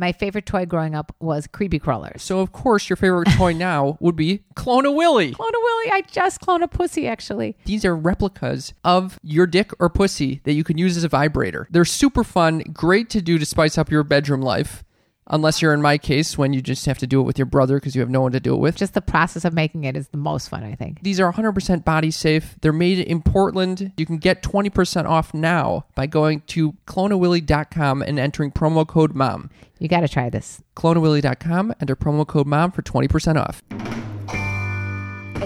My favorite toy growing up was creepy crawlers. So, of course, your favorite toy now would be Clone a Willy. Clone a Willy. I just clone a pussy, actually. These are replicas of your dick or pussy that you can use as a vibrator. They're super fun, great to do to spice up your bedroom life. Unless you're in my case, when you just have to do it with your brother because you have no one to do it with. Just the process of making it is the most fun, I think. These are 100% body safe. They're made in Portland. You can get 20% off now by going to cloneawilly.com and entering promo code MOM. You got to try this. cloneawilly.com, enter promo code MOM for 20% off.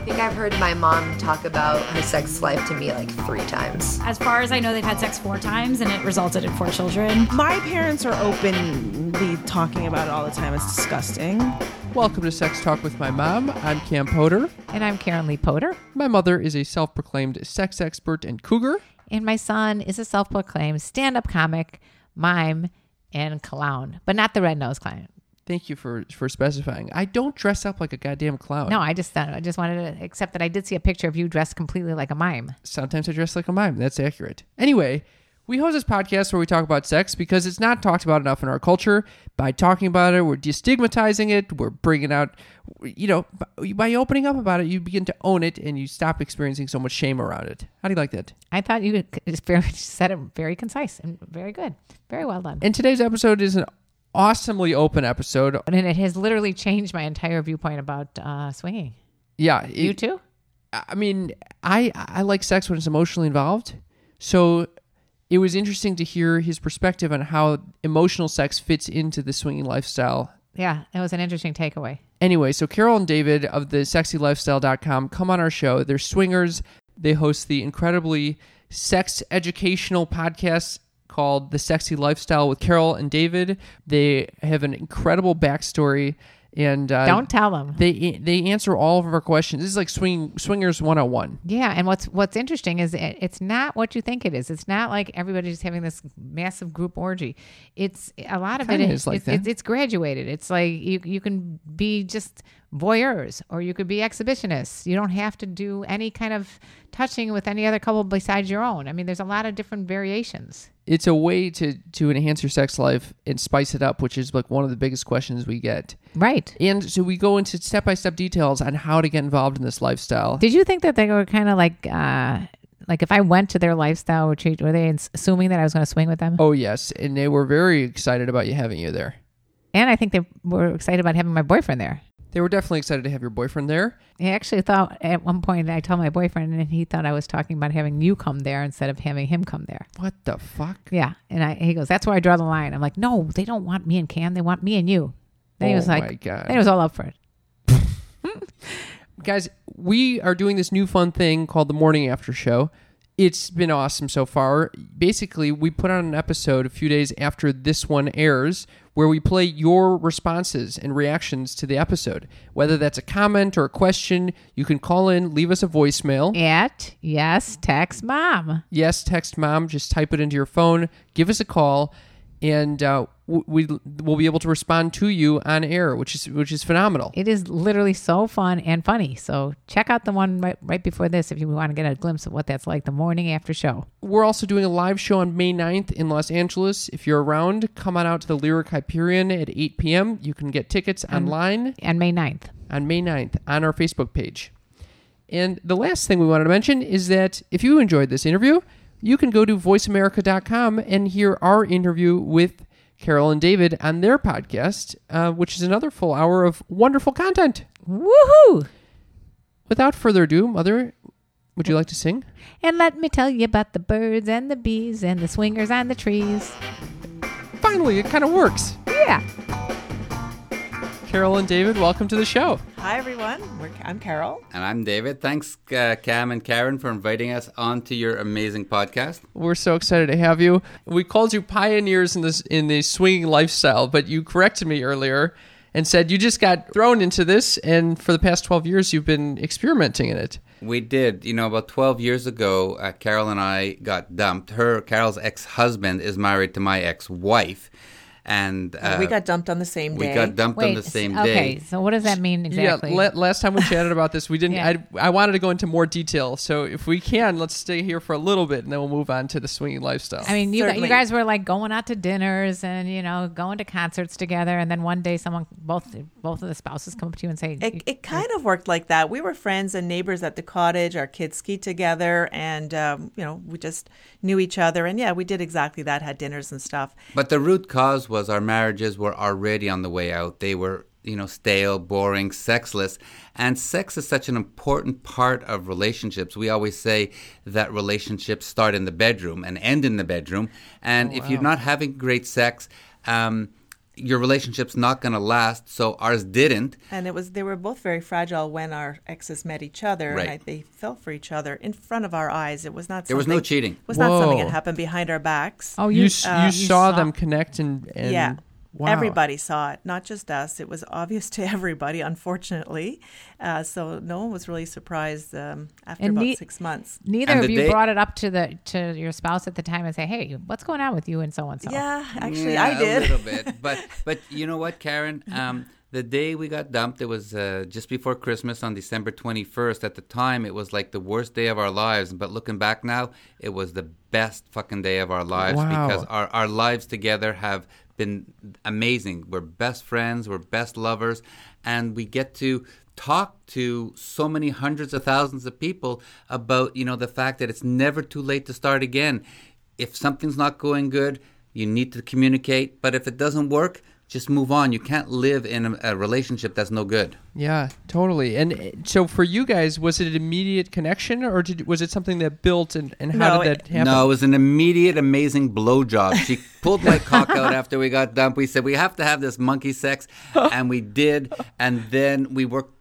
I think I've heard my mom talk about her sex life to me like three times. As far as I know, they've had sex four times and it resulted in four children. My parents are openly talking about it all the time. It's disgusting. Welcome to Sex Talk with my mom. I'm Cam Potter. And I'm Karen Lee Potter. My mother is a self proclaimed sex expert and cougar. And my son is a self proclaimed stand up comic, mime, and clown, but not the red nose clown. Thank you for for specifying. I don't dress up like a goddamn clown. No, I just I just wanted to accept that I did see a picture of you dressed completely like a mime. Sometimes I dress like a mime. That's accurate. Anyway, we host this podcast where we talk about sex because it's not talked about enough in our culture. By talking about it, we're destigmatizing it. We're bringing out, you know, by opening up about it, you begin to own it and you stop experiencing so much shame around it. How do you like that? I thought you said it very concise and very good. Very well done. And today's episode is an awesomely open episode. And it has literally changed my entire viewpoint about uh, swinging. Yeah. You too? I mean, I I like sex when it's emotionally involved. So it was interesting to hear his perspective on how emotional sex fits into the swinging lifestyle. Yeah, it was an interesting takeaway. Anyway, so Carol and David of the sexylifestyle.com come on our show. They're swingers. They host the incredibly sex educational podcast called The Sexy Lifestyle with Carol and David. They have an incredible backstory and uh, Don't tell them. they they answer all of our questions. This is like swing swingers 101. Yeah, and what's what's interesting is it, it's not what you think it is. It's not like everybody's having this massive group orgy. It's a lot of Kinda it is like it's, that. it's, it's graduated. It's like you you can be just voyeurs or you could be exhibitionists. You don't have to do any kind of touching with any other couple besides your own. I mean, there's a lot of different variations. It's a way to to enhance your sex life and spice it up, which is like one of the biggest questions we get. Right. And so we go into step by step details on how to get involved in this lifestyle. Did you think that they were kind of like uh like if I went to their lifestyle retreat, were they ins- assuming that I was going to swing with them? Oh yes, and they were very excited about you having you there. And I think they were excited about having my boyfriend there. They were definitely excited to have your boyfriend there. He actually thought at one point I told my boyfriend, and he thought I was talking about having you come there instead of having him come there. What the fuck? Yeah, and I, he goes, "That's where I draw the line." I'm like, "No, they don't want me and Cam. They want me and you." Then he Oh was like, my God. Then he was all up for it. Guys, we are doing this new fun thing called the Morning After Show. It's been awesome so far. Basically, we put on an episode a few days after this one airs where we play your responses and reactions to the episode. Whether that's a comment or a question, you can call in, leave us a voicemail. At yes, text mom. Yes, text mom, just type it into your phone, give us a call, and uh, we will be able to respond to you on air, which is which is phenomenal. It is literally so fun and funny. So check out the one right, right before this if you want to get a glimpse of what that's like the morning after show. We're also doing a live show on May 9th in Los Angeles. If you're around, come on out to the Lyric Hyperion at 8 p.m. You can get tickets online And May 9th. on May 9th on our Facebook page. And the last thing we wanted to mention is that if you enjoyed this interview, you can go to voiceamerica.com and hear our interview with Carol and David on their podcast, uh, which is another full hour of wonderful content. Woohoo! Without further ado, Mother, would you like to sing? And let me tell you about the birds and the bees and the swingers on the trees. Finally, it kind of works. Yeah. Carol and David, welcome to the show. Hi, everyone. We're, I'm Carol. And I'm David. Thanks, uh, Cam and Karen, for inviting us onto your amazing podcast. We're so excited to have you. We called you pioneers in this in the swinging lifestyle, but you corrected me earlier and said you just got thrown into this, and for the past twelve years you've been experimenting in it. We did, you know, about 12 years ago, uh, Carol and I got dumped. Her, Carol's ex husband, is married to my ex wife. And uh, we got dumped on the same day. we got dumped on the same okay, day. so what does that mean exactly? Yeah, la- last time we chatted about this, we didn't. Yeah. I, I wanted to go into more detail, so if we can, let's stay here for a little bit, and then we'll move on to the swinging lifestyle. I mean, you, gu- you guys were like going out to dinners and you know going to concerts together, and then one day someone, both both of the spouses, come up to you and say, It, it kind of worked like that. We were friends and neighbors at the cottage. Our kids skied together, and um, you know, we just knew each other. And yeah, we did exactly that. Had dinners and stuff. But the root cause was our marriages were already on the way out. They were, you know, stale, boring, sexless. And sex is such an important part of relationships. We always say that relationships start in the bedroom and end in the bedroom. And if you're not having great sex, um, your relationship's not going to last. So ours didn't. And it was they were both very fragile when our exes met each other, Right. and I, they fell for each other in front of our eyes. It was not. There was no cheating. It was not something that happened behind our backs. "Oh, you you, s- uh, you saw them connect and, and yeah. Wow. Everybody saw it, not just us. It was obvious to everybody, unfortunately. Uh, so no one was really surprised um, after And about ne- six months. Neither And of you day- brought it up to the to your spouse at the time and say, "Hey, what's going on with you and so on and so." On? Yeah, actually, Yeah, I did. a little bit. But but you know what, Karen? Um, the day we got dumped, it was uh, just before Christmas on December twenty first. At the time, it was like the worst day of our lives. But looking back now, it was the best fucking day of our lives Wow. because our our lives together have been amazing. We're best friends. We're best lovers, and we get to talk to so many hundreds of thousands of people about you know the fact that it's never too late to start again if something's not going good you need to communicate but if it doesn't work just move on. You can't live in a, a relationship that's no good. Yeah, totally. And uh, so for you guys, was it an immediate connection, or did, was it something that built, and, and how No, did that happen? no it was an immediate amazing blowjob. She pulled my cock out after we got dumped. We said we have to have this monkey sex and we did. And then we worked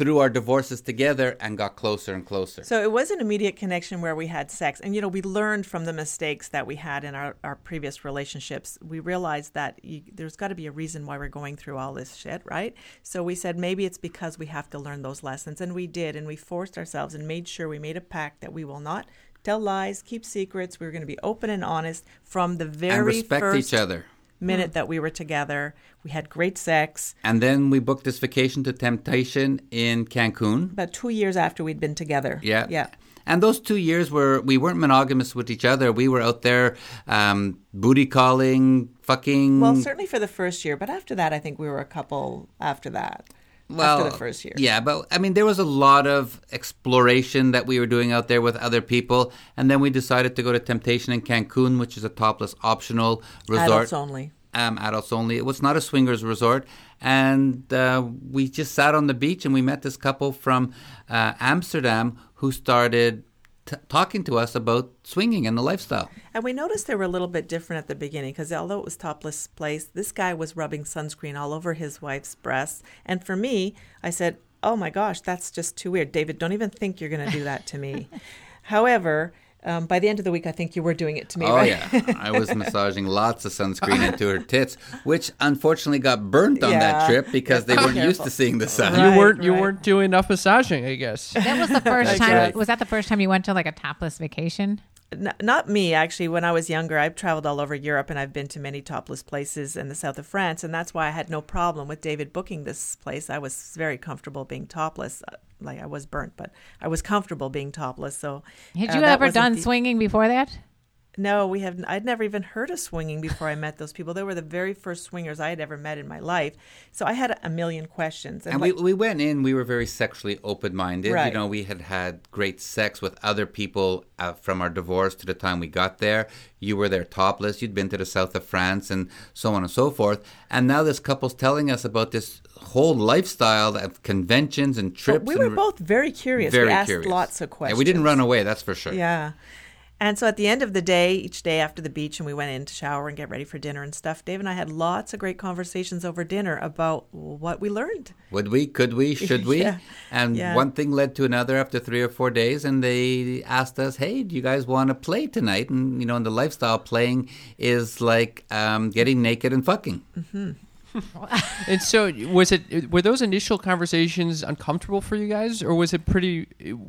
through our divorces together and got closer and closer So it was an immediate connection where we had sex. And, you know, we learned from the mistakes that we had in our, our previous relationships. We realized that you, there's got to be a reason why we're going through all this shit, right? So we said maybe it's because we have to learn those lessons. And we did. And we forced ourselves and made sure we made a pact that we will not tell lies, keep secrets. We were going to be open and honest from the very and respect first each other minute that we were together. We had great sex. and then we booked this vacation to temptation in cancun About two years after we'd been together. Yeah. Yeah. And those two years were we weren't monogamous with each other. We were out there um, booty calling, fucking. Well, certainly for the first year, but after that, I think we were a couple after that. Well, after the first year. Yeah, but I mean, there was a lot of exploration that we were doing out there with other people, and then we decided to go to Temptation in Cancun, which is a topless optional resort. Adults only. um, adults only. It was not a swingers resort, and uh, we just sat on the beach and we met this couple from uh, Amsterdam who started t- talking to us about swinging and the lifestyle. And we noticed they were a little bit different at the beginning because although it was topless place, this guy was rubbing sunscreen all over his wife's breasts. And for me, I said, "Oh my gosh, that's just too weird, David. Don't even think you're going to do that to me." However, um, by the end of the week, I think you were doing it to me, Oh right? yeah, I was massaging lots of sunscreen into her tits, which unfortunately got burnt on that trip because they weren't used to seeing the sun. you weren't you weren't doing enough massaging, I guess. That was the first time. Right. Was that the first time you went to like a topless vacation? N- not me actually when i was younger i've traveled all over europe and i've been to many topless places in the south of france and that's why i had no problem with david booking this place i was very comfortable being topless Uh, like i was burnt but i was comfortable being topless so Had uh, you that ever done the- swinging before that? no we have i'd never even heard of swinging before i met those people they were the very first swingers i had ever met in my life so i had a million questions And like- we, we went in, we were very sexually open minded. You know, we had had great sex with other people uh, from our divorce to the time we got there. You were there topless. You'd been to the south of France and so on and so forth. And now this couple's telling us about this whole lifestyle of conventions and trips. we were and both very curious very we asked curious. lots of questions Yeah, we didn't run away, that's for sure. Yeah. And so at the end of the day, each day after the beach, and we went in to shower and get ready for dinner and stuff, Dave and I had lots of great conversations over dinner about what we learned. Would we? Could we? Should we? Yeah. And Yeah. one thing led to another after three or four days, and they asked us, "Hey, do you guys want to play tonight?" And you know, in the lifestyle, playing is like um, getting naked and fucking. And so, was it? Were those initial conversations uncomfortable for you guys, or was it pretty?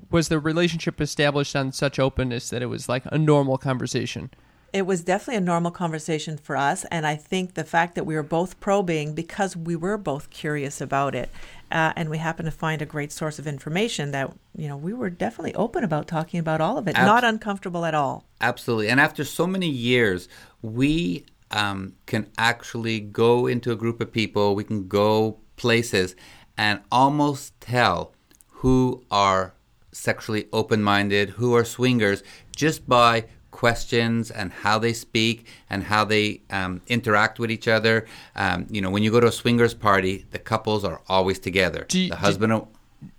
Was the relationship established on such openness that it was like a normal conversation? It was definitely a normal conversation for us, and I think the fact that we were both probing because we were both curious about it, uh, and we happened to find a great source of information that you know we were definitely open about talking about all of it, Abs- not uncomfortable at all. Absolutely. And after so many years, we um, can actually go into a group of people, we can go places and almost tell who are sexually open minded, who are swingers, just by questions and how they speak and how they um, interact with each other. Um, you know, when you go to a swingers party, the couples are always together. Do you- the do- husband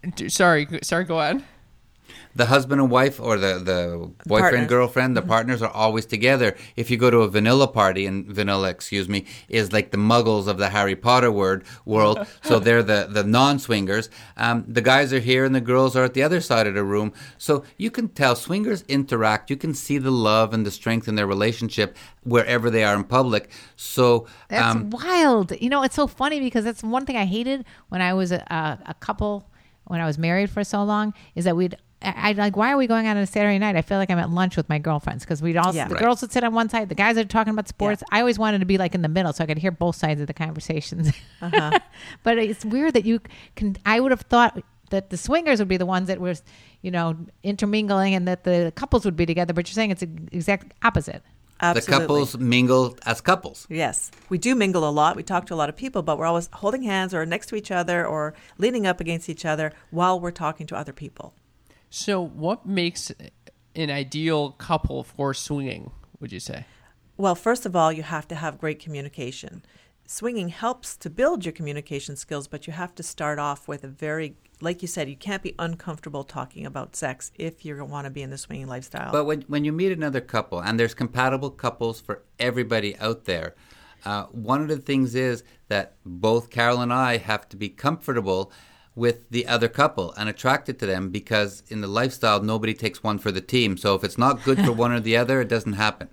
and D- Sorry, sorry. Go on. The husband and wife or the, the boyfriend partners. girlfriend the partners are always together if you go to a vanilla party and vanilla excuse me is like the muggles of the harry potter word world so they're the, the non-swingers um, the guys are here and the girls are at the other side of the room so you can tell swingers interact you can see the love and the strength in their relationship wherever they are in public so That's um, wild. You know, it's so funny because that's one thing I hated when I was a, a, a couple, when I was married for so long, is that we'd. I I'd like, why are we going out on a Saturday night? I feel like I'm at lunch with my girlfriends because we'd all Yeah. the Right. girls would sit on one side, the guys are talking about sports. I always wanted to be like in the middle so I could hear both sides of the conversations. Uh-huh. but it's weird that you can. I would have thought that the swingers would be the ones that were, you know, intermingling and that the couples would be together. But you're saying it's the exact opposite. Absolutely. the couples mingle as couples Yes, we do mingle a lot. We talk to a lot of people, but we're always holding hands or next to each other or leaning up against each other while we're talking to other people. So, what makes an ideal couple for swinging? Would you say? Well, first of all, you have to have great communication. Swinging helps to build your communication skills, but you have to start off with a very, like you said, you can't be uncomfortable talking about sex if you want to be in the swinging lifestyle. But when, when you meet another couple, and there's compatible couples for everybody out there, uh, one of the things is that both Carol and I have to be comfortable with the other couple and attracted to them because in the lifestyle, nobody takes one for the team. So if it's not good for one or the other, it doesn't happen.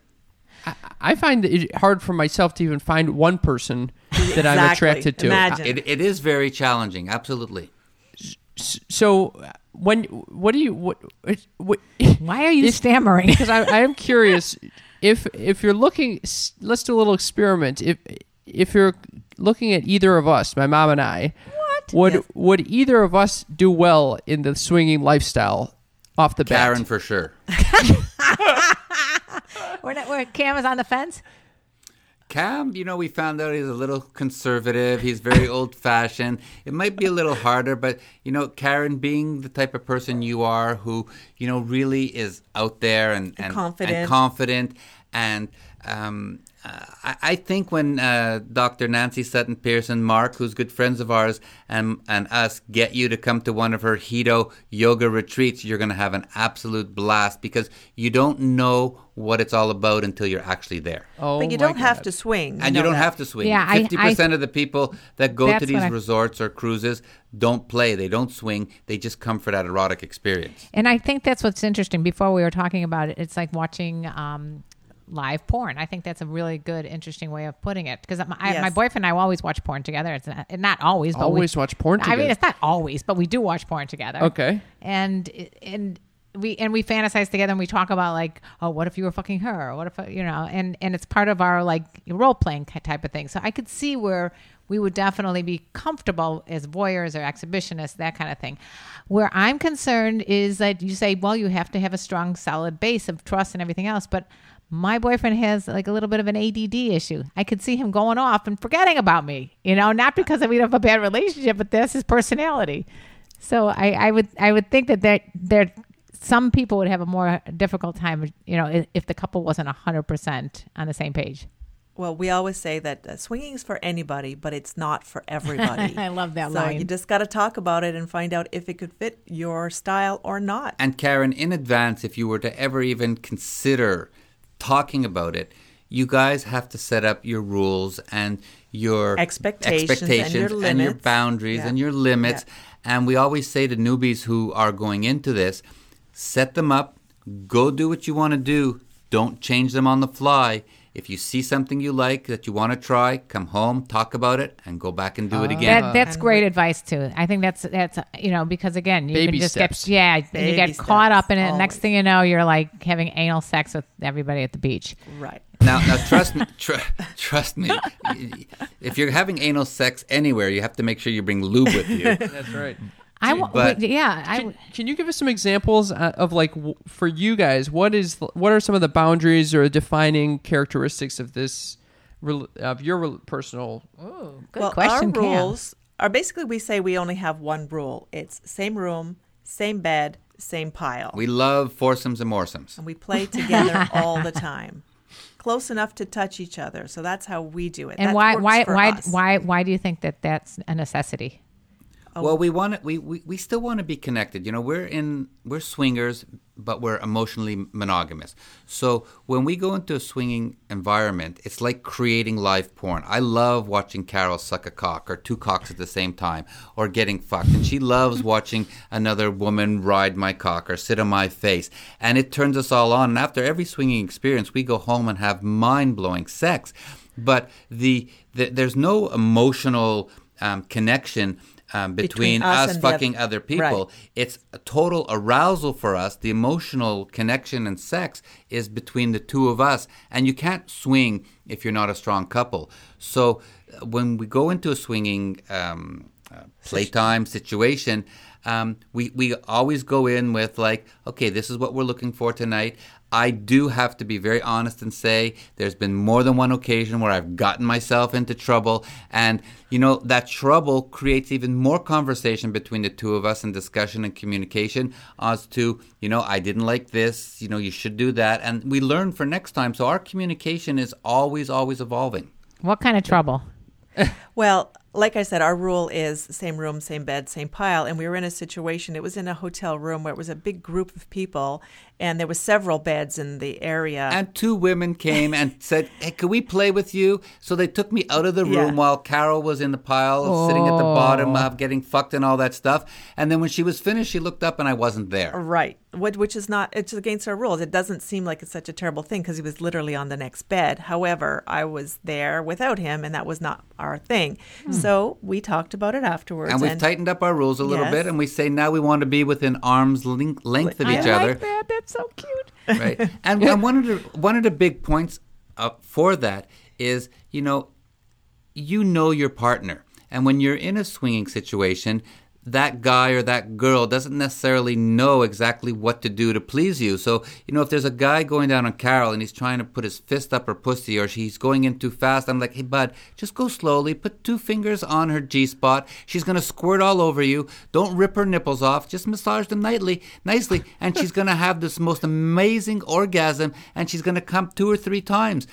I find it hard for myself to even find one person that I'm attracted to. Imagine. It, it is very challenging, absolutely. So, when what do you what what? Why are you If- stammering? because I, I am curious if if you're looking let's do a little experiment if if you're looking at either of us my mom and i what would Yes. would either of us do well in the swinging lifestyle off the bat Karen, for sure. We're not, we're, Cam is on the fence. Cam, you know, we found out he's a little conservative. He's very old fashioned. It might be a little harder, but, you know, Karen, being the type of person you are who, you know, really is out there and, and, confident. and confident. And um, uh, I, I think when uh, Dr. Nancy Sutton Pearson, Mark, who's good friends of ours, and, and us get you to come to one of her Hito yoga retreats, you're going to have an absolute blast because you don't know what it's all about until you're actually there. oh but you don't have to swing. And you know don't that. have to swing. Yeah, Fifty percent of the people that go to these what I- resorts or cruises don't play. They don't swing. They just come for that erotic experience. And I think that's what's interesting. Before we were talking about it, it's like watching um, live porn. I think that's a really good, interesting way of putting it. Because my, Yes. my boyfriend and I always watch porn together. It's not, not always, but Always we, watch porn I mean, it's not always, but we do watch porn together. Okay. And and we and we fantasize together and we talk about like, oh, what if you were fucking her? Or what if you know? And and it's part of our like role playing type of thing. So I could see where we would definitely be comfortable as voyeurs or exhibitionists, that kind of thing. Where I'm concerned is that you say, well, you have to have a strong, solid base of trust and everything else, but my boyfriend has like a little bit of an ADD issue. I could see him going off and forgetting about me, you know, not because we have a bad relationship, but that's his personality. So I, I would I would think that there there some people would have a more difficult time, you know, if, if the couple wasn't hundred percent on the same page. Well, we always say that uh, swinging is for anybody, but it's not for everybody. I love that so line. you just got to talk about it and find out if it could fit your style or not. And Karen, in advance, if you were to ever even consider talking about it, you guys have to set up your rules and your Expectations and your and your boundaries Yeah. and your limits. And we always say to newbies who are going into this, set them up, go do what you want to do, don't change them on the fly. If you see something you like that you want to try, come home, talk about it, and go back and do it oh, again. That, that's great advice too. I think that's that's you know because again you Baby can just steps. get yeah you Baby get caught steps, up in it. Next thing you know, you're like having anal sex with everybody at the beach. Right. Now, now trust me, tr- trust me. If you're having anal sex anywhere, you have to make sure you bring lube with you. That's right. I wa- but- yeah I Can, can you give us some examples uh, of like w- for you guys what is what are some of the boundaries or defining characteristics of this rel- of your rel- personal good well, question. our Cam. rules are basically we say we only have one rule. It's same room, same bed, same pile. We love foursomes and moresomes. and we play together all the time. Close enough to touch each other. So that's how we do it. And That why why why us. why why do you think that that's a necessity? Well, we want to, we, we we still want to be connected. You know, we're in we're swingers, but we're emotionally monogamous. So when we go into a swinging environment, it's like creating live porn. I love watching Carol suck a cock or two cocks at the same time, or getting fucked, and she loves watching another woman ride my cock or sit on my face, and it turns us all on. And after every swinging experience, we go home and have mind blowing sex. But the, the there's no emotional um, connection. Um, between, Between us us, fucking other people, Right. it's a total arousal for us. The emotional connection and sex is between the two of us, and you can't swing if you're not a strong couple. So uh, when we go into a swinging um, uh, playtime situation, um, we we always go in with like, okay, this is what we're looking for tonight. I do have to be very honest and say there's been more than one occasion where I've gotten myself into trouble. And, you know, that trouble creates even more conversation between the two of us and discussion and communication as to, you know, I didn't like this, you know, you should do that. And we learn for next time. So our communication is always, always evolving. What kind of trouble? Well, like I said, our rule is same room, same bed, same pile. And we were in a situation, it was in a hotel room where it was a big group of people and there were several beds in the area. And two women came and said, Hey, can we play with you? So they took me out of the room Yeah. while Carol was in the pile, sitting at the bottom, uh, getting fucked and all that stuff. And then when she was finished, she looked up and I wasn't there. Right, which is not, it's against our rules. It doesn't seem like it's such a terrible thing because he was literally on the next bed. However, I was there without him and that was not our thing. So we talked about it afterwards. And we've tightened up our rules a little Yes. bit, and we say now we want to be within arm's length, length of I each like other. that. So cute. right? And, and one of the one of the big points uh, for that is, you know, you know your partner, and when you're in a swinging situation, that guy or that girl doesn't necessarily know exactly what to do to please you. So, you know, if there's a guy going down on Carol and he's trying to put his fist up her pussy or she's going in too fast, I'm like, hey, bud, just go slowly. Put two fingers on her G spot. She's going to squirt all over you. Don't rip her nipples off. Just massage them nicely, nicely. And she's going to have this most amazing orgasm and she's going to come two or three times.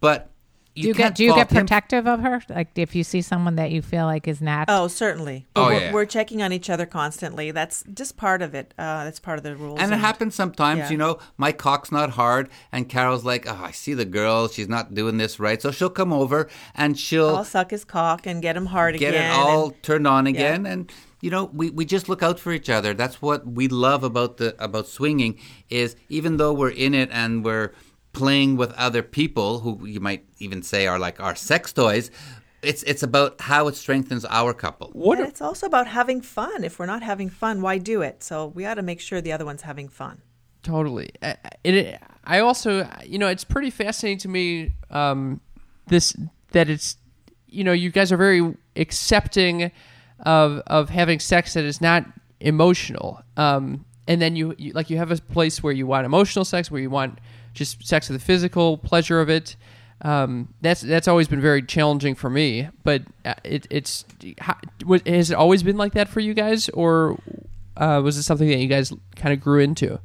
But Do you get do you get fault him protective of her? Like if you see someone that you feel like is not Oh, certainly. Oh, we're, yeah. we're checking on each other constantly. That's just part of it. Uh, that's part of the rules. And it happens sometimes, Yeah. you know, my cock's not hard, and Carol's like, oh, I see the girl, she's not doing this right. So she'll come over and she'll I'll suck his cock and get him hard get again. Get it all and- turned on again. And, you know, we, we just look out for each other. That's what we love about the about swinging is even though we're in it and we're playing with other people who you might even say are like our sex toys, it's it's about how it strengthens our couple. What and it's also about having fun. If we're not having fun, why do it? So we ought to make sure the other one's having fun. Totally. I- It. I also, you know, it's pretty fascinating to me. Um, this that it's, you know, you guys are very accepting of of having sex that is not emotional. Um, and then you, you like you have a place where you want emotional sex, where you want just sex of the physical pleasure of it. Um, that's that's always been very challenging for me. But uh, it, it's how, has it always been like that for you guys, or uh, was it something that you guys kind of grew into?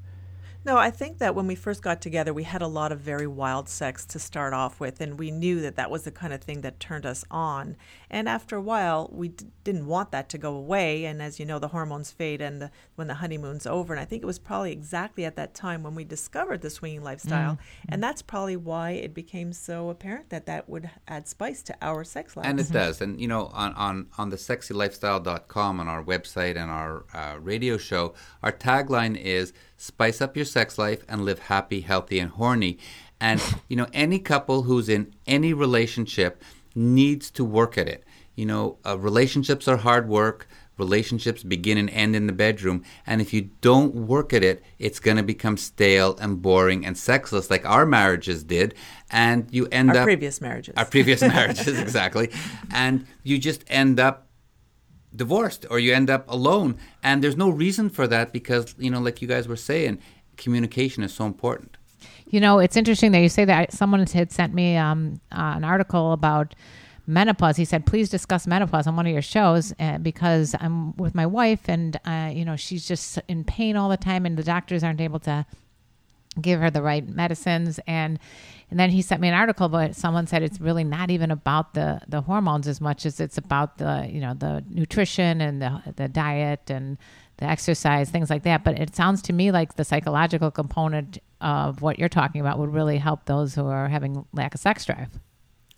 No, I think that when we first got together, we had a lot of very wild sex to start off with, and we knew that that was the kind of thing that turned us on. And after a while, we d- didn't want that to go away. And as you know, the hormones fade, and the, when the honeymoon's over, and I think it was probably exactly at that time when we discovered the swinging lifestyle, and that's probably why it became so apparent that that would add spice to our sex life. And it does. And, you know, on, on, on the sexylifestyle.com, on our website and our uh, radio show, our tagline is spice up your sex life and live happy, healthy, and horny. And you know, any couple who's in any relationship needs to work at it. You know, uh, relationships are hard work. Relationships begin and end in the bedroom, and if you don't work at it, it's going to become stale and boring and sexless, like our marriages did. And you end Our up previous marriages. our previous marriages exactly and you just end up divorced or you end up alone and there's no reason for that because you know like you guys were saying communication is so important You know, it's interesting that you say that. Someone had sent me um, uh, an article about menopause. He said, "Please discuss menopause on one of your shows uh, because I'm with my wife, and uh, you know she's just in pain all the time, and the doctors aren't able to give her the right medicines." And and then he sent me an article, but someone said it's really not even about the the hormones as much as it's about the you know the nutrition and the the diet and the exercise, things like that. But it sounds to me like the psychological component of what you're talking about would really help those who are having lack of sex drive.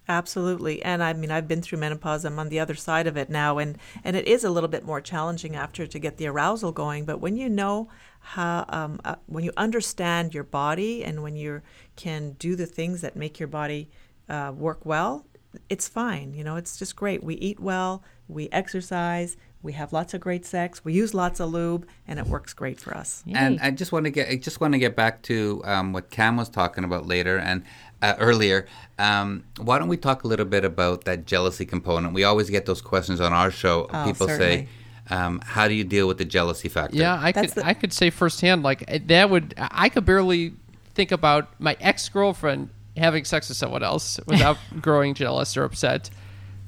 Absolutely. And I mean, I've been through menopause. I'm on the other side of it now. And, and it is a little bit more challenging after to get the arousal going. But when you know how, um, uh, when you understand your body and when you can do the things that make your body uh, work well, it's fine. You know, it's just great. We eat well, we exercise, we have lots of great sex, we use lots of lube, and it works great for us. and i just want to get i just want to get back to um, what cam was talking about later and uh, earlier um, why don't we talk a little bit about that jealousy component we always get those questions on our show Oh, people certainly. say um, how do you deal with the jealousy factor Yeah, I could the- I could say firsthand like eh, that would I could barely think about my ex girlfriend having sex with someone else without growing jealous or upset.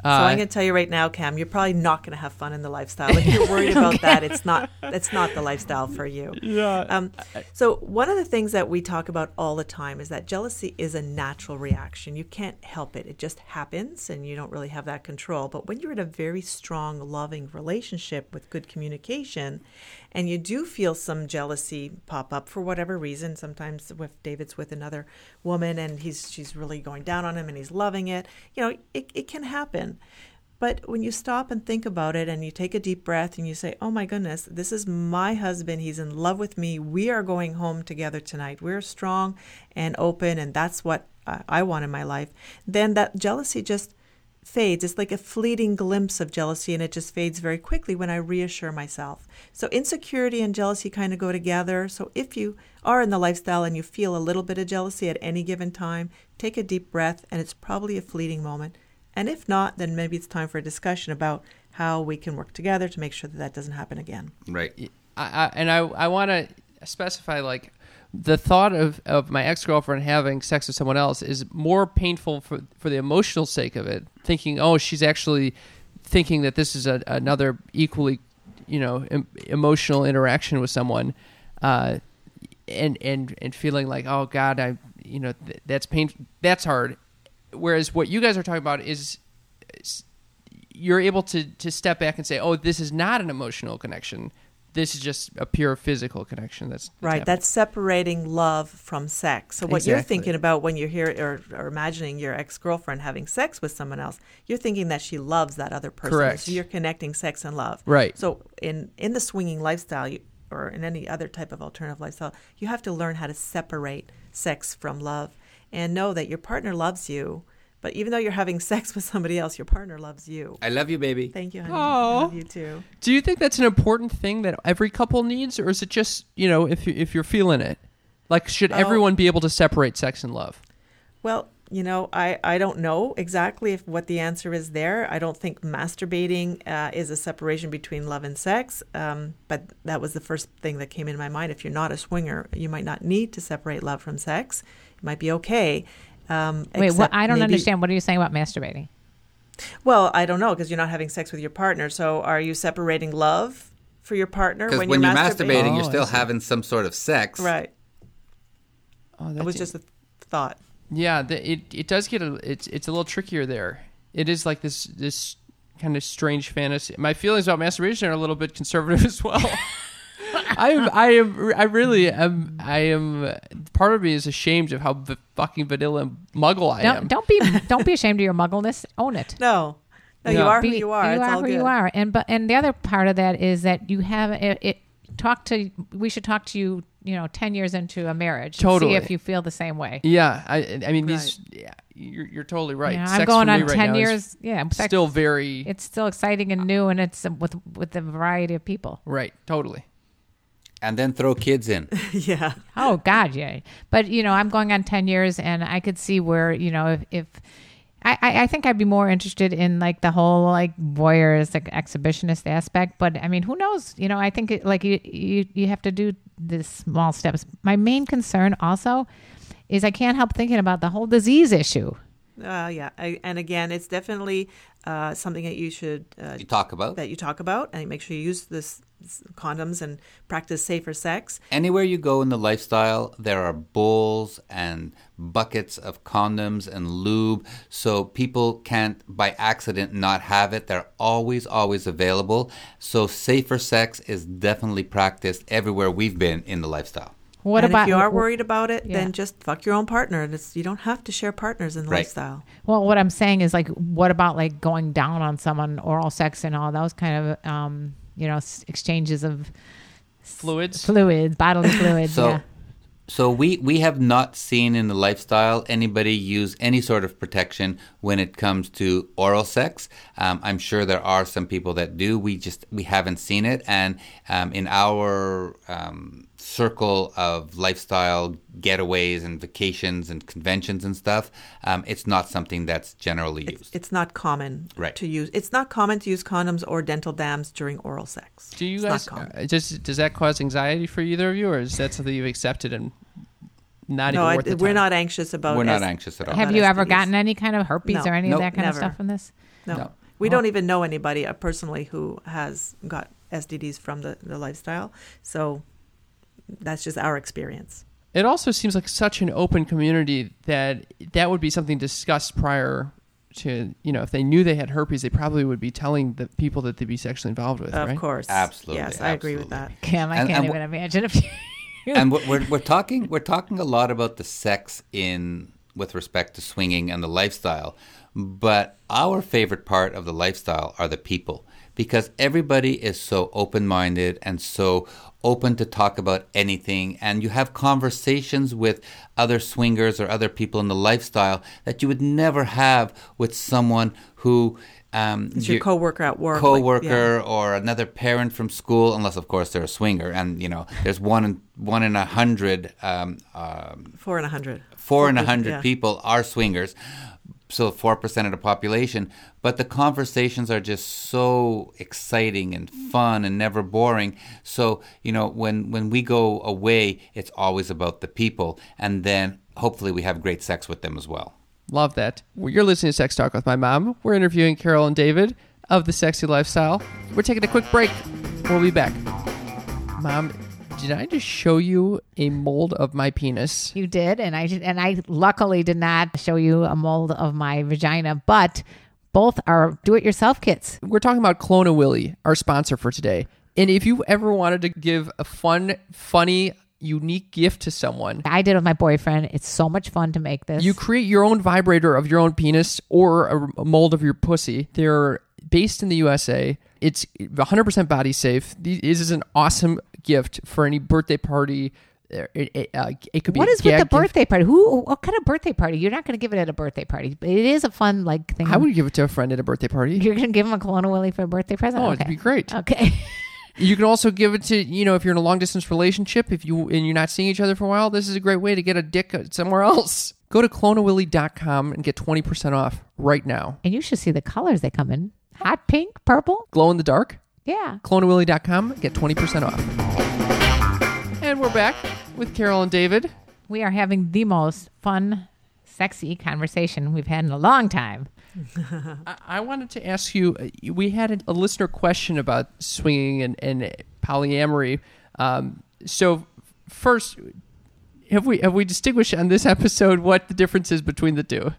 So Uh, I'm going to tell you right now, Cam, you're probably not going to have fun in the lifestyle. If you're worried about that, it's not it's not the lifestyle for you. Yeah. Um, so one of the things that we talk about all the time is that jealousy is a natural reaction. You can't help it; it just happens, and you don't really have that control. But when you're in a very strong, loving relationship with good communication, and you do feel some jealousy pop up for whatever reason, sometimes if David's with another woman and he's she's really going down on him and he's loving it, you know, it, it can happen. But when you stop and think about it and you take a deep breath and you say, Oh my goodness, this is my husband. He's in love with me. We are going home together tonight. We're strong and open, and that's what I I want in my life. Then that jealousy just fades. It's like a fleeting glimpse of jealousy, and it just fades very quickly when I reassure myself. So, insecurity and jealousy kind of go together. So, if you are in the lifestyle and you feel a little bit of jealousy at any given time, take a deep breath, and it's probably a fleeting moment. And if not, then maybe it's time for a discussion about how we can work together to make sure that that doesn't happen again. right I, I, and I, I want to specify like the thought of, of my ex girlfriend having sex with someone else is more painful for, for the emotional sake of it. Thinking, oh, she's actually thinking that this is a, another equally, you know, em- emotional interaction with someone, uh, and and and feeling like, oh God, I, you know, th- that's painful. That's hard. Whereas what you guys are talking about is you're able to to step back and say, "Oh, this is not an emotional connection. This is just a pure physical connection." That's, that's Right, happening." that's separating love from sex. So what you're thinking about when you're here or, or imagining your ex-girlfriend having sex with someone else, you're thinking that she loves that other person. Correct. So you're connecting sex and love. Right. So in in the swinging lifestyle you, or in any other type of alternative lifestyle, you have to learn how to separate sex from love and know that your partner loves you, but even though you're having sex with somebody else, your partner loves you. i love you baby Thank you, honey. Aw. I love you too. Do you think that's an important thing that every couple needs, or is it just you know if you, if you're feeling it? Like, should Oh. everyone be able to separate sex and love? Well, you know, I, I don't know exactly if what the answer is there. I don't think masturbating uh, is a separation between love and sex, um, but that was the first thing that came in my mind. If you're not a swinger, you might not need to separate love from sex. It might be okay. Um, Wait, what, I don't maybe- understand. What are you saying about masturbating? Well, I don't know because you're not having sex with your partner. So are you separating love for your partner because when, when, you're masturbating? masturbating Oh, you're still having some sort of sex Right. Oh, That was just a thought. yeah. The, it it does get a it's it's a little trickier there. It is like this this kind of strange fantasy. My feelings about masturbation are a little bit conservative as well. I am, I am, I really am. I am. Part of me is ashamed of how v- fucking vanilla and muggle I Don't am. don't be don't be ashamed of your muggleness. Own it. No. No, you Yeah. are who you are. You it's are all who good. you are. And but and the other part of that is that you have it. it talk to we should talk to you. You know, ten years into a marriage, and Totally. See if you feel the same way. Yeah, I, I mean, these. Yeah, you're, you're totally right. Yeah, Sex I'm going for me on right ten now is years. Yeah, sex- Still very It's still exciting and new, and it's with with a variety of people. right. Totally. And then throw kids in. yeah. Oh God, yeah. But you know, I'm going on ten years, and I could see where you know if. if I, I I think I'd be more interested in like the whole like voyeuristic exhibitionist aspect, but I mean, who knows? You know, I think it, like you, you you have to do the small steps. My main concern also is I can't help thinking about the whole disease issue. Uh, yeah. I, and again, it's definitely uh, something that you should uh, You talk about that you talk about and make sure you use this this condoms and practice safer sex. anywhere you go in the lifestyle, there are bowls and buckets of condoms and lube, so people can't by accident not have it. They're always, always available. So safer sex is definitely practiced everywhere we've been in the lifestyle. What and about if you are worried about it, Yeah. then just fuck your own partner. And it's, you don't have to share partners in the Right. lifestyle. Well, what I'm saying is like, what about like going down on someone, oral sex, and all those kind of, um, you know, exchanges of Fluids. fluids, bodily fluids. So, yeah. so we we have not seen in the lifestyle anybody use any sort of protection when it comes to oral sex. Um, I'm sure there are some people that do. We just we haven't seen it, and um, in our um, circle of lifestyle getaways and vacations and conventions and stuff, um, it's not something that's generally used. It's not common Right. to use. It's not common to use condoms or dental dams during oral sex. Do you It's guys? Not common. Uh, does does that cause anxiety for either of you, or is that something you've accepted and not no, even I, worth the we're time? not anxious about. We're not S- anxious at all. Have not you ever gotten any kind of herpes No. or any Nope. of that kind Never. of stuff from this? No, No. we Oh. don't even know anybody uh, personally who has got STDs from the, the lifestyle. So that's just our experience. It also seems like such an open community that that would be something discussed prior to you know if they knew they had herpes, they probably would be telling the people that they'd be sexually involved with, Of right? course, Absolutely, Yes, I agree with that. absolutely. Cam, I And- can't and even wh- imagine if you. and we're, we're, we're talking we're talking a lot about the sex in with respect to swinging and the lifestyle but our favorite part of the lifestyle are the people because everybody is so open-minded and so open to talk about anything and you have conversations with other swingers or other people in the lifestyle that you would never have with someone who um, It's your you- coworker at work. like- coworker yeah. or another parent from school, unless of course they're a swinger, and you know there's one in one in a hundred, um, um, four and a hundred, four, four in a hundred yeah. people are swingers, so four percent of the population. But the conversations are just so exciting and mm-hmm. fun and never boring. So you know when when we go away, it's always about the people, and then hopefully we have great sex with them as well. Love that. Well, you're listening to Sex Talk with my mom. We're interviewing Carol and David of the Sexy Lifestyle. We're taking a quick break. We'll be back. Mom, did I just show you a mold of my penis? You did, and I and I luckily did not show you a mold of my vagina, but both are do-it-yourself kits. We're talking about Clone a Willy, our sponsor for today. And if you ever wanted to give a fun, funny, unique gift to someone, I did with my boyfriend. It's so much fun to make this. You create your own vibrator of your own penis or a a mold of your pussy. They're based in the USA. It's 100% body safe. This is an awesome gift for any birthday party. It, it, uh, it could be what a with the gift. birthday party? Who? What kind of birthday party? You're not going to give it at a birthday party, but it is a fun like thing. I would give it to a friend at a birthday party. You're going to give him a Clone a Willy for a birthday present? Oh, okay. it'd be great. Okay. You can also give it to you know if you're in a long distance relationship, if you and you're not seeing each other for a while, this is a great way to get a dick somewhere else. Go to cloneawilly.com and get 20% off right now. and you should see the colors they come in: hot pink, purple. Glow in the dark. Yeah. cloneawilly.com, get 20% off. And we're back with Carol and David. We are having the most fun, sexy conversation we've had in a long time. I, I wanted to ask you uh, we had a, a listener question about swinging and, and polyamory. Um, so, first, have we have we distinguished on this episode what the difference is between the two?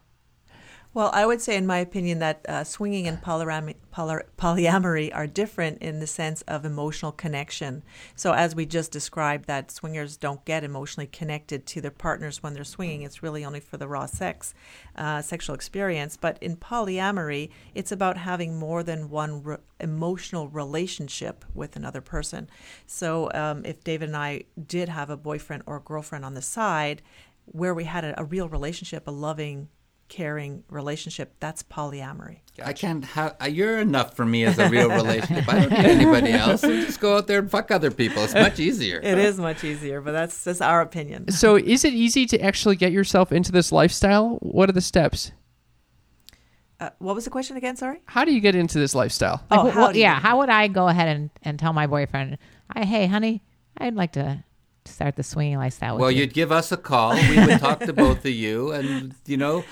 Well, I would say, in my opinion, that uh, swinging and polyam- poly- polyamory are different in the sense of emotional connection. So, as we just described, that swingers don't get emotionally connected to their partners when they're swinging. It's really only for the raw sex, uh, sexual experience. But in polyamory, it's about having more than one re- emotional relationship with another person. So, um, if David and I did have a boyfriend or girlfriend on the side, where we had a, a real relationship, a loving caring relationship, that's polyamory. I can't have. Uh, you're enough for me as a real relationship. I don't need anybody else. So just go out there and fuck other people. It's much easier. It is much easier, but that's just our opinion. So, is it easy to actually get yourself into this lifestyle? What are the steps? Uh, what was the question again? Sorry. How do you get into this lifestyle? Like, Oh, wh- how wh- do you- yeah. How would I go ahead and, and tell my boyfriend, I, hey, honey, I'd like to start the swinging lifestyle with Well, you. you'd give us a call. We would talk to both of you, and you know,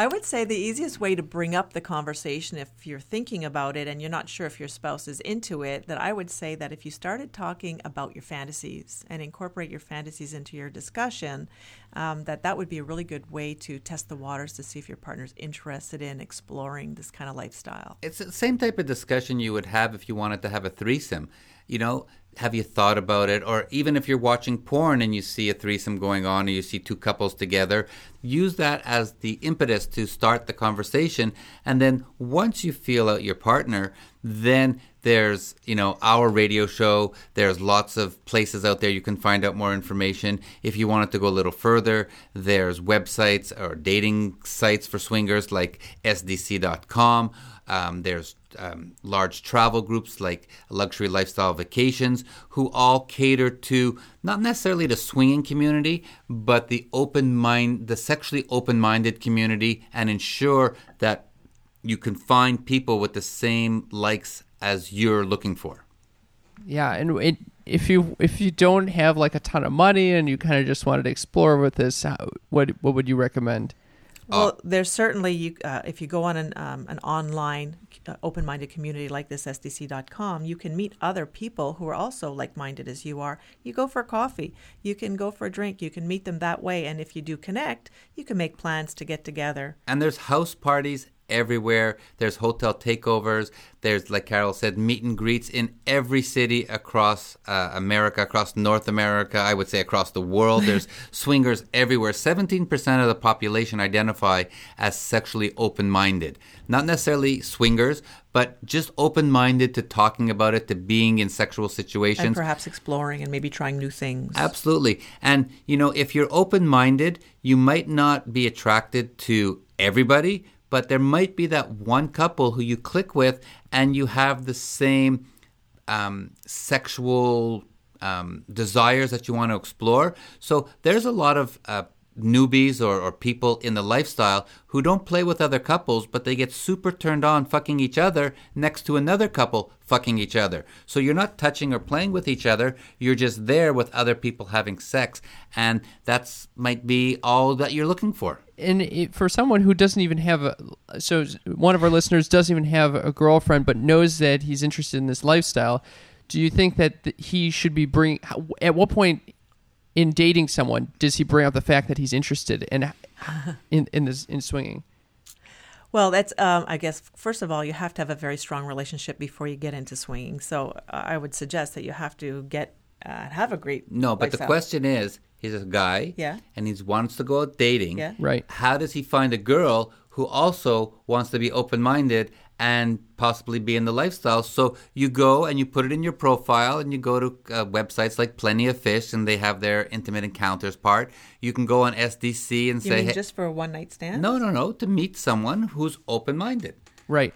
I would say the easiest way to bring up the conversation if you're thinking about it and you're not sure if your spouse is into it, that I would say that if you started talking about your fantasies and incorporate your fantasies into your discussion, um, that that would be a really good way to test the waters to see if your partner's interested in exploring this kind of lifestyle. it's the same type of discussion you would have if you wanted to have a threesome. You know, have you thought about it? Or even if you're watching porn and you see a threesome going on or you see two couples together, use that as the impetus to start the conversation. And then once you feel out your partner, then there's, you know, our radio show. There's lots of places out there you can find out more information. If you wanted to go a little further, there's websites or dating sites for swingers like sdc.com. Um, there's um, large travel groups like Luxury Lifestyle Vacations who all cater to not necessarily the swinging community, but the open mind, the sexually open-minded community, and ensure that you can find people with the same likes as you're looking for. Yeah, and it, if you if you don't have like a ton of money and you kind of just wanted to explore with this, what what would you recommend? Well, there's certainly you. Uh, if you go on an um, an online uh, open-minded community like this SDC.com, you can meet other people who are also like-minded as you are. You go for coffee, you can go for a drink, you can meet them that way, and if you do connect, you can make plans to get together. And there's house parties everywhere. There's hotel takeovers. There's, like Carol said, meet and greets in every city across uh, America, across North America, I would say across the world. There's swingers everywhere. 17% of the population identify as sexually open minded. Not necessarily swingers, but just open minded to talking about it, to being in sexual situations. And perhaps exploring and maybe trying new things. Absolutely. And, you know, if you're open minded, you might not be attracted to everybody, but there might be that one couple who you click with and you have the same um, sexual um, desires that you want to explore. So there's a lot of uh, newbies or, or people in the lifestyle who don't play with other couples, but they get super turned on fucking each other next to another couple fucking each other. So you're not touching or playing with each other, you're just there with other people having sex. And that's might be all that you're looking for. And it, for someone who doesn't even have a, so one of our listeners doesn't even have a girlfriend, but knows that he's interested in this lifestyle. Do you think that th- he should be bring? At what point in dating someone does he bring up the fact that he's interested in in in this in swinging? Well, that's, um, I guess, first of all, you have to have a very strong relationship before you get into swinging. So uh, I would suggest that you have to get, uh, have a great. No, but the question is, he's a guy, Yeah. and he wants to go out dating. Yeah. Right. How does he find a girl who also wants to be open-minded and possibly be in the lifestyle? So you go and you put it in your profile, and you go to uh, websites like Plenty of Fish, and they have their intimate encounters part. You can go on SDC and You say, mean hey, just for a one night stand? no, no, no, to meet someone who's open-minded. Right.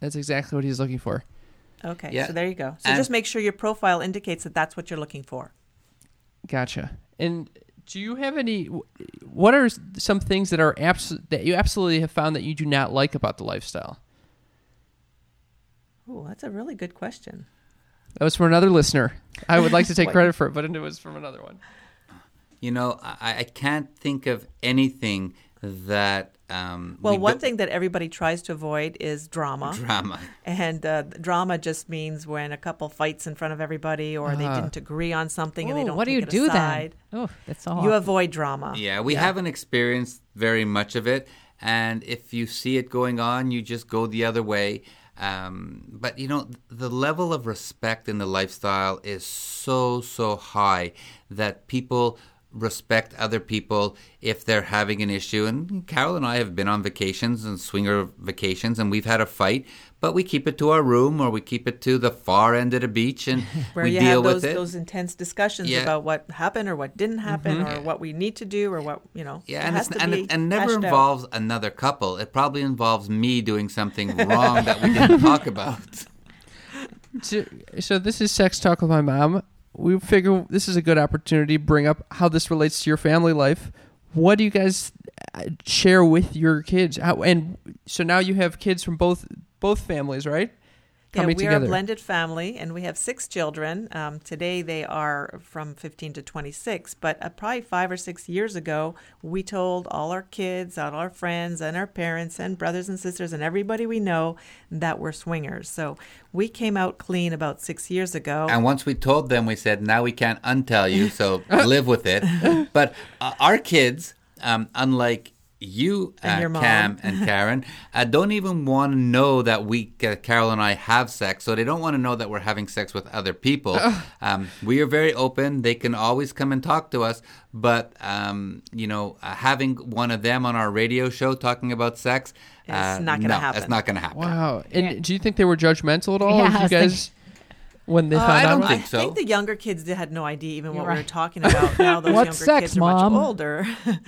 That's exactly what he's looking for. Okay, Yeah. so there you go. So And- just make sure your profile indicates that that's what you're looking for. Gotcha. And do you have any? What are some things that are abs- that you absolutely have found that you do not like about the lifestyle? Oh, that's a really good question. That was from another listener. I would like to take credit for it, but it was from another one. You know, I, I can't think of anything that. Um, Well, we one thing that everybody tries to avoid is drama. drama. And uh, drama just means when a couple fights in front of everybody or they Ah. didn't agree on something and they don't what do you it do aside. then? Oh, that's all. You avoid drama. Yeah, we haven't experienced very much of it. and if you see it going on, you just go the other way. Um, but you know, the level of respect in the lifestyle is so so high that people respect other people if they're having an issue. And Carol and I have been on vacations and swinger vacations, and we've had a fight, but we keep it to our room or we keep it to the far end of the beach, and Where we you deal have those with it. those intense discussions Yeah. Mm-hmm. about what happened or what didn't happen or what we need to do or what you know. Yeah, it and, has to and, be it, and never hashed out. involves another couple. It probably involves me doing something wrong that we didn't talk about. So, so this is sex talk with my mom. We figure this is a good opportunity to bring up how this relates to your family life. What do you guys uh, share with your kids? How, and so now you have kids from both both families, right? Yeah, we are a blended family, and we have six children. Um, today, they are from 15 to 26. But uh, probably five or six years ago, we told all our kids, all our friends, and our parents, and brothers and sisters, and everybody we know that we're swingers. So we came out clean about six years ago. And once we told them, we said, now we can't untell you, so live with it. But uh, our kids, um, unlike you, And uh, your mom. Cam and Karen, uh, don't even want to know that we, uh, Carol and I, have sex. So they don't want to know that we're having sex with other people. Um, we are very open. They can always come and talk to us. But, um, you know, uh, having one of them on our radio show talking about sex, It's uh, not gonna no, happen. It's not going to happen. Wow. And do you think they were judgmental at all? Yeah, you was guys when they Uh, found I don't about think I so. think the younger kids had no idea even what You're we were talking about. Now those What's younger sex, kids are Mom? much older,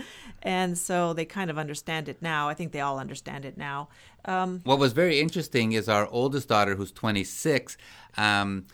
and so they kind of understand it now. I think they all understand it now. Um, What was very interesting is our oldest daughter, who's 26, um,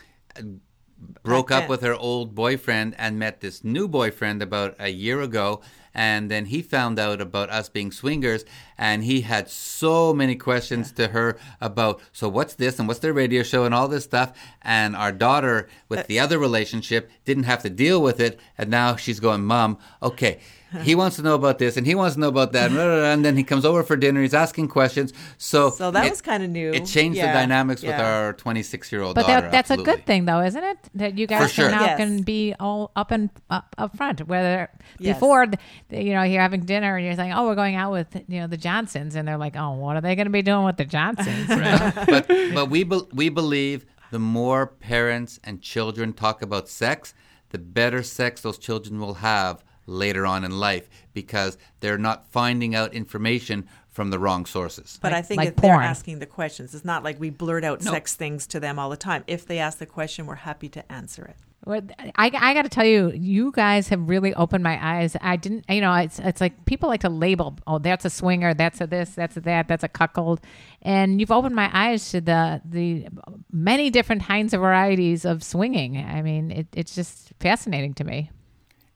broke up with her old boyfriend and met this new boyfriend about a year ago. And then he found out about us being swingers, and he had so many questions to her about, so what's this and what's their radio show and all this stuff. And our daughter, with the other relationship, didn't have to deal with it. And now she's going, Mom, okay, he wants to know about this and he wants to know about that. And, blah, blah, blah. and then he comes over for dinner, he's asking questions. So, So that it- was kinda new. It changed the Yeah, dynamics with our 26 year old But daughter. that, that's a good thing, though, isn't it? That you guys sure. can now Yes. can be all up and up, up front. Whether Yes. before, the, you know, you're having dinner and you're saying, "Oh, we're going out with you know the Johnsons," and they're like, "Oh, what are they going to be doing with the Johnsons?" but but we be, we believe the more parents and children talk about sex, the better sex those children will have later on in life because they're not finding out information from the wrong sources. But Like- I think like if they're asking the questions, it's not like we blurt out No. sex things to them all the time. If they ask the question, we're happy to answer it. Well, I, I got to tell you, you guys have really opened my eyes. I didn't, you know, it's it's like people like to label, oh, that's a swinger, that's a this, that's a that, that's a cuckold, and you've opened my eyes to the the many different kinds of varieties of swinging. I mean, it, it's just fascinating to me.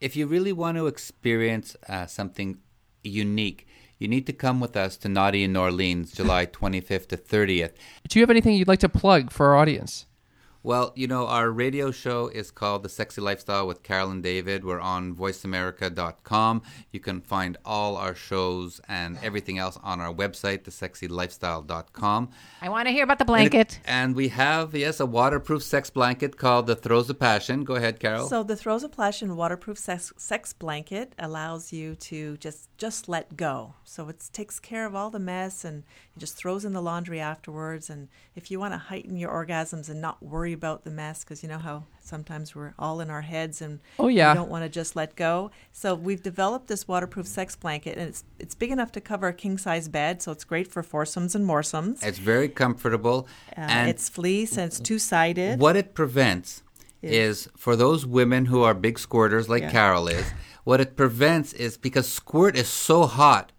If you really want to experience uh, something unique, you need to come with us to Naughty in New Orleans, July 25th to 30th. Do you have anything you'd like to plug for our audience? Well, you know, our radio show is called The Sexy Lifestyle with Carol and David. We're on voiceamerica.com. You can find all our shows and everything else on our website, thesexylifestyle.com. I want to hear about the blanket. And we have, yes, a waterproof sex blanket called the Throws of Passion. Go ahead, Carol. So the Throws of Passion waterproof sex, sex blanket allows you to just just let go. So it takes care of all the mess and it just throws in the laundry afterwards. And if you want to heighten your orgasms and not worry about the mess, because you know how sometimes we're all in our heads and Oh, yeah. we don't want to just let go. So we've developed this waterproof sex blanket, and it's it's big enough to cover a king size bed. So it's great for foursomes and moresomes. it's very comfortable. Uh, and it's fleece and it's two sided. What it prevents is for those women who are big squirters like Yeah. Carol is, what it prevents is because squirt is so hot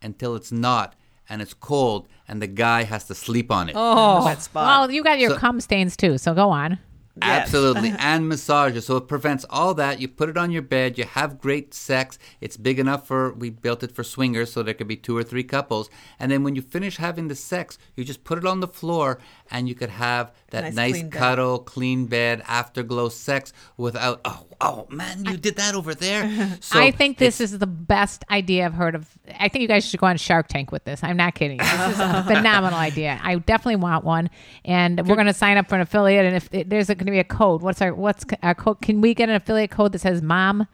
until it's not and it's cold and the guy has to sleep on it. Oh, wet spot. well, you got your So- cum stains too, so go on. Yes. Absolutely. and massages. So it prevents all that. You put it on your bed, you have great sex. It's big enough for, we built it for swingers so there could be two or three couples. And then when you finish having the sex, you just put it on the floor and you could have that Nice, nice, clean bed. cuddle, clean bed, afterglow sex without, oh, oh man, you did that over there. So I think this is the best idea I've heard of. I think you guys should go on Shark Tank with this. I'm not kidding. This is a phenomenal idea. I definitely want one, and we're going to sign up for an affiliate. And if it, there's going to be a code, what's our what's our code? Can we get an affiliate code that says "mom"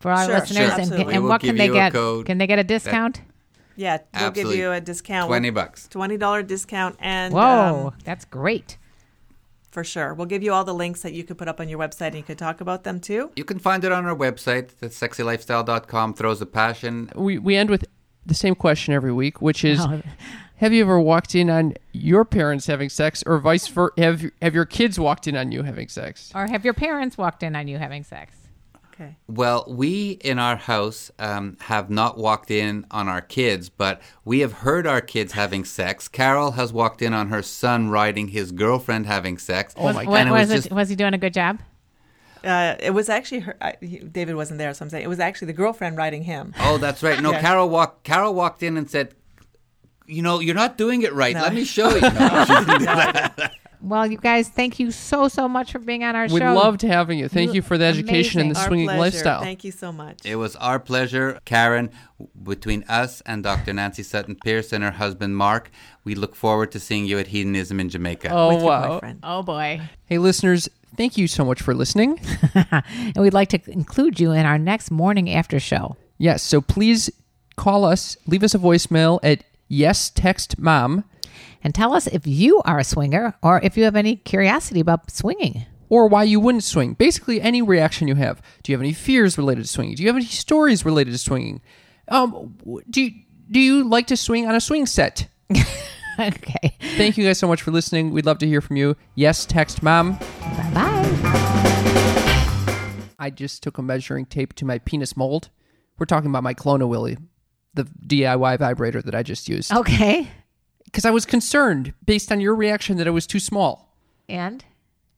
for our Sure, listeners? sure, and absolutely. We and will what can give they you a get? code Can they get a discount? Yeah, we'll Absolutely. give you a discount. 20 bucks. Twenty dollar discount, and Whoa, um, that's great. for sure, we'll give you all the links that you could put up on your website, and you could talk about them too. You can find it on our website. That's sexylifestyle.com. Throws of Passion. We we end with the same question every week, which is Oh. have you ever walked in on your parents having sex or vice versa have have your kids walked in on you having sex? Or have your parents walked in on you having sex? Okay. Well, we in our house um, have not walked in on our kids, but we have heard our kids having sex. Carol has walked in on her son riding his girlfriend having sex. Oh my What, And it was, was it, just was he doing a good job? Uh, it was actually her. I, he- David wasn't there, so I'm saying it was actually the girlfriend riding him. Oh, that's right. No, Yeah. Carol walked. Carol walked in and said, "You know, you're not doing it right. No. Let me show you." No, she didn't do that. Well, you guys, thank you so, so much for being on our We show. We loved having you. Thank you for the education and the Our swinging pleasure. lifestyle. Thank you so much. It was our pleasure, Karen. Between us and Dr. Nancy Sutton Pierce and her husband Mark, we look forward to seeing you at Hedonism in Jamaica. oh With your wow. boyfriend. Oh, boy. Hey listeners, thank you so much for listening. and we'd like to include you in our next morning after show. Yes, so please call us, leave us a voicemail at yes text mom And tell us if you are a swinger or if you have any curiosity about swinging. or why you wouldn't swing. Basically, any reaction you have. Do you have any fears related to swinging? Do you have any stories related to swinging? Um, do you, do you like to swing on a swing set? okay. Thank you guys so much for listening. We'd love to hear from you. Yes, text mom. Bye bye. I just took a measuring tape to my penis mold. We're talking about my Clone a Willy, the DIY vibrator that I just used. Okay. Because I was concerned based on your reaction that it was too small. And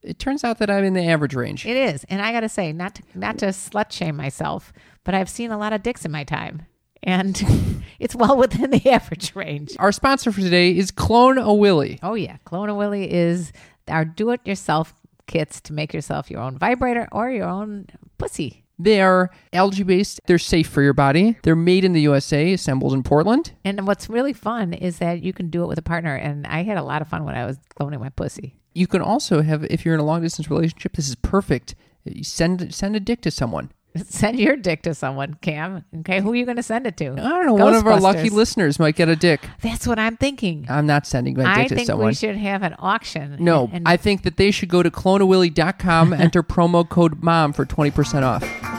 It turns out that I'm in the average range. it is. And I got to say, not to, not to slut shame myself, but I've seen a lot of dicks in my time. And it's well within the average range. Our sponsor for today is Clone a Willy. Oh, yeah. Clone a Willy is our do it yourself kits to make yourself your own vibrator or your own pussy. They are algae based. They're safe for your body. They're made in the USA, assembled in Portland. And what's really fun is that you can do it with a partner. And I had a lot of fun when I was cloning my pussy. You can also have, if you're in a long distance relationship, this is perfect. You send send a dick to someone. Send your dick to someone, Cam. Okay, who are you going to send it to? I don't know. One of our lucky listeners might get a dick. That's what I'm thinking. I'm not sending my I dick to think someone. we should have an auction. no, and I think that they should go to cloneawilly.com, enter promo code MOM for 20% off.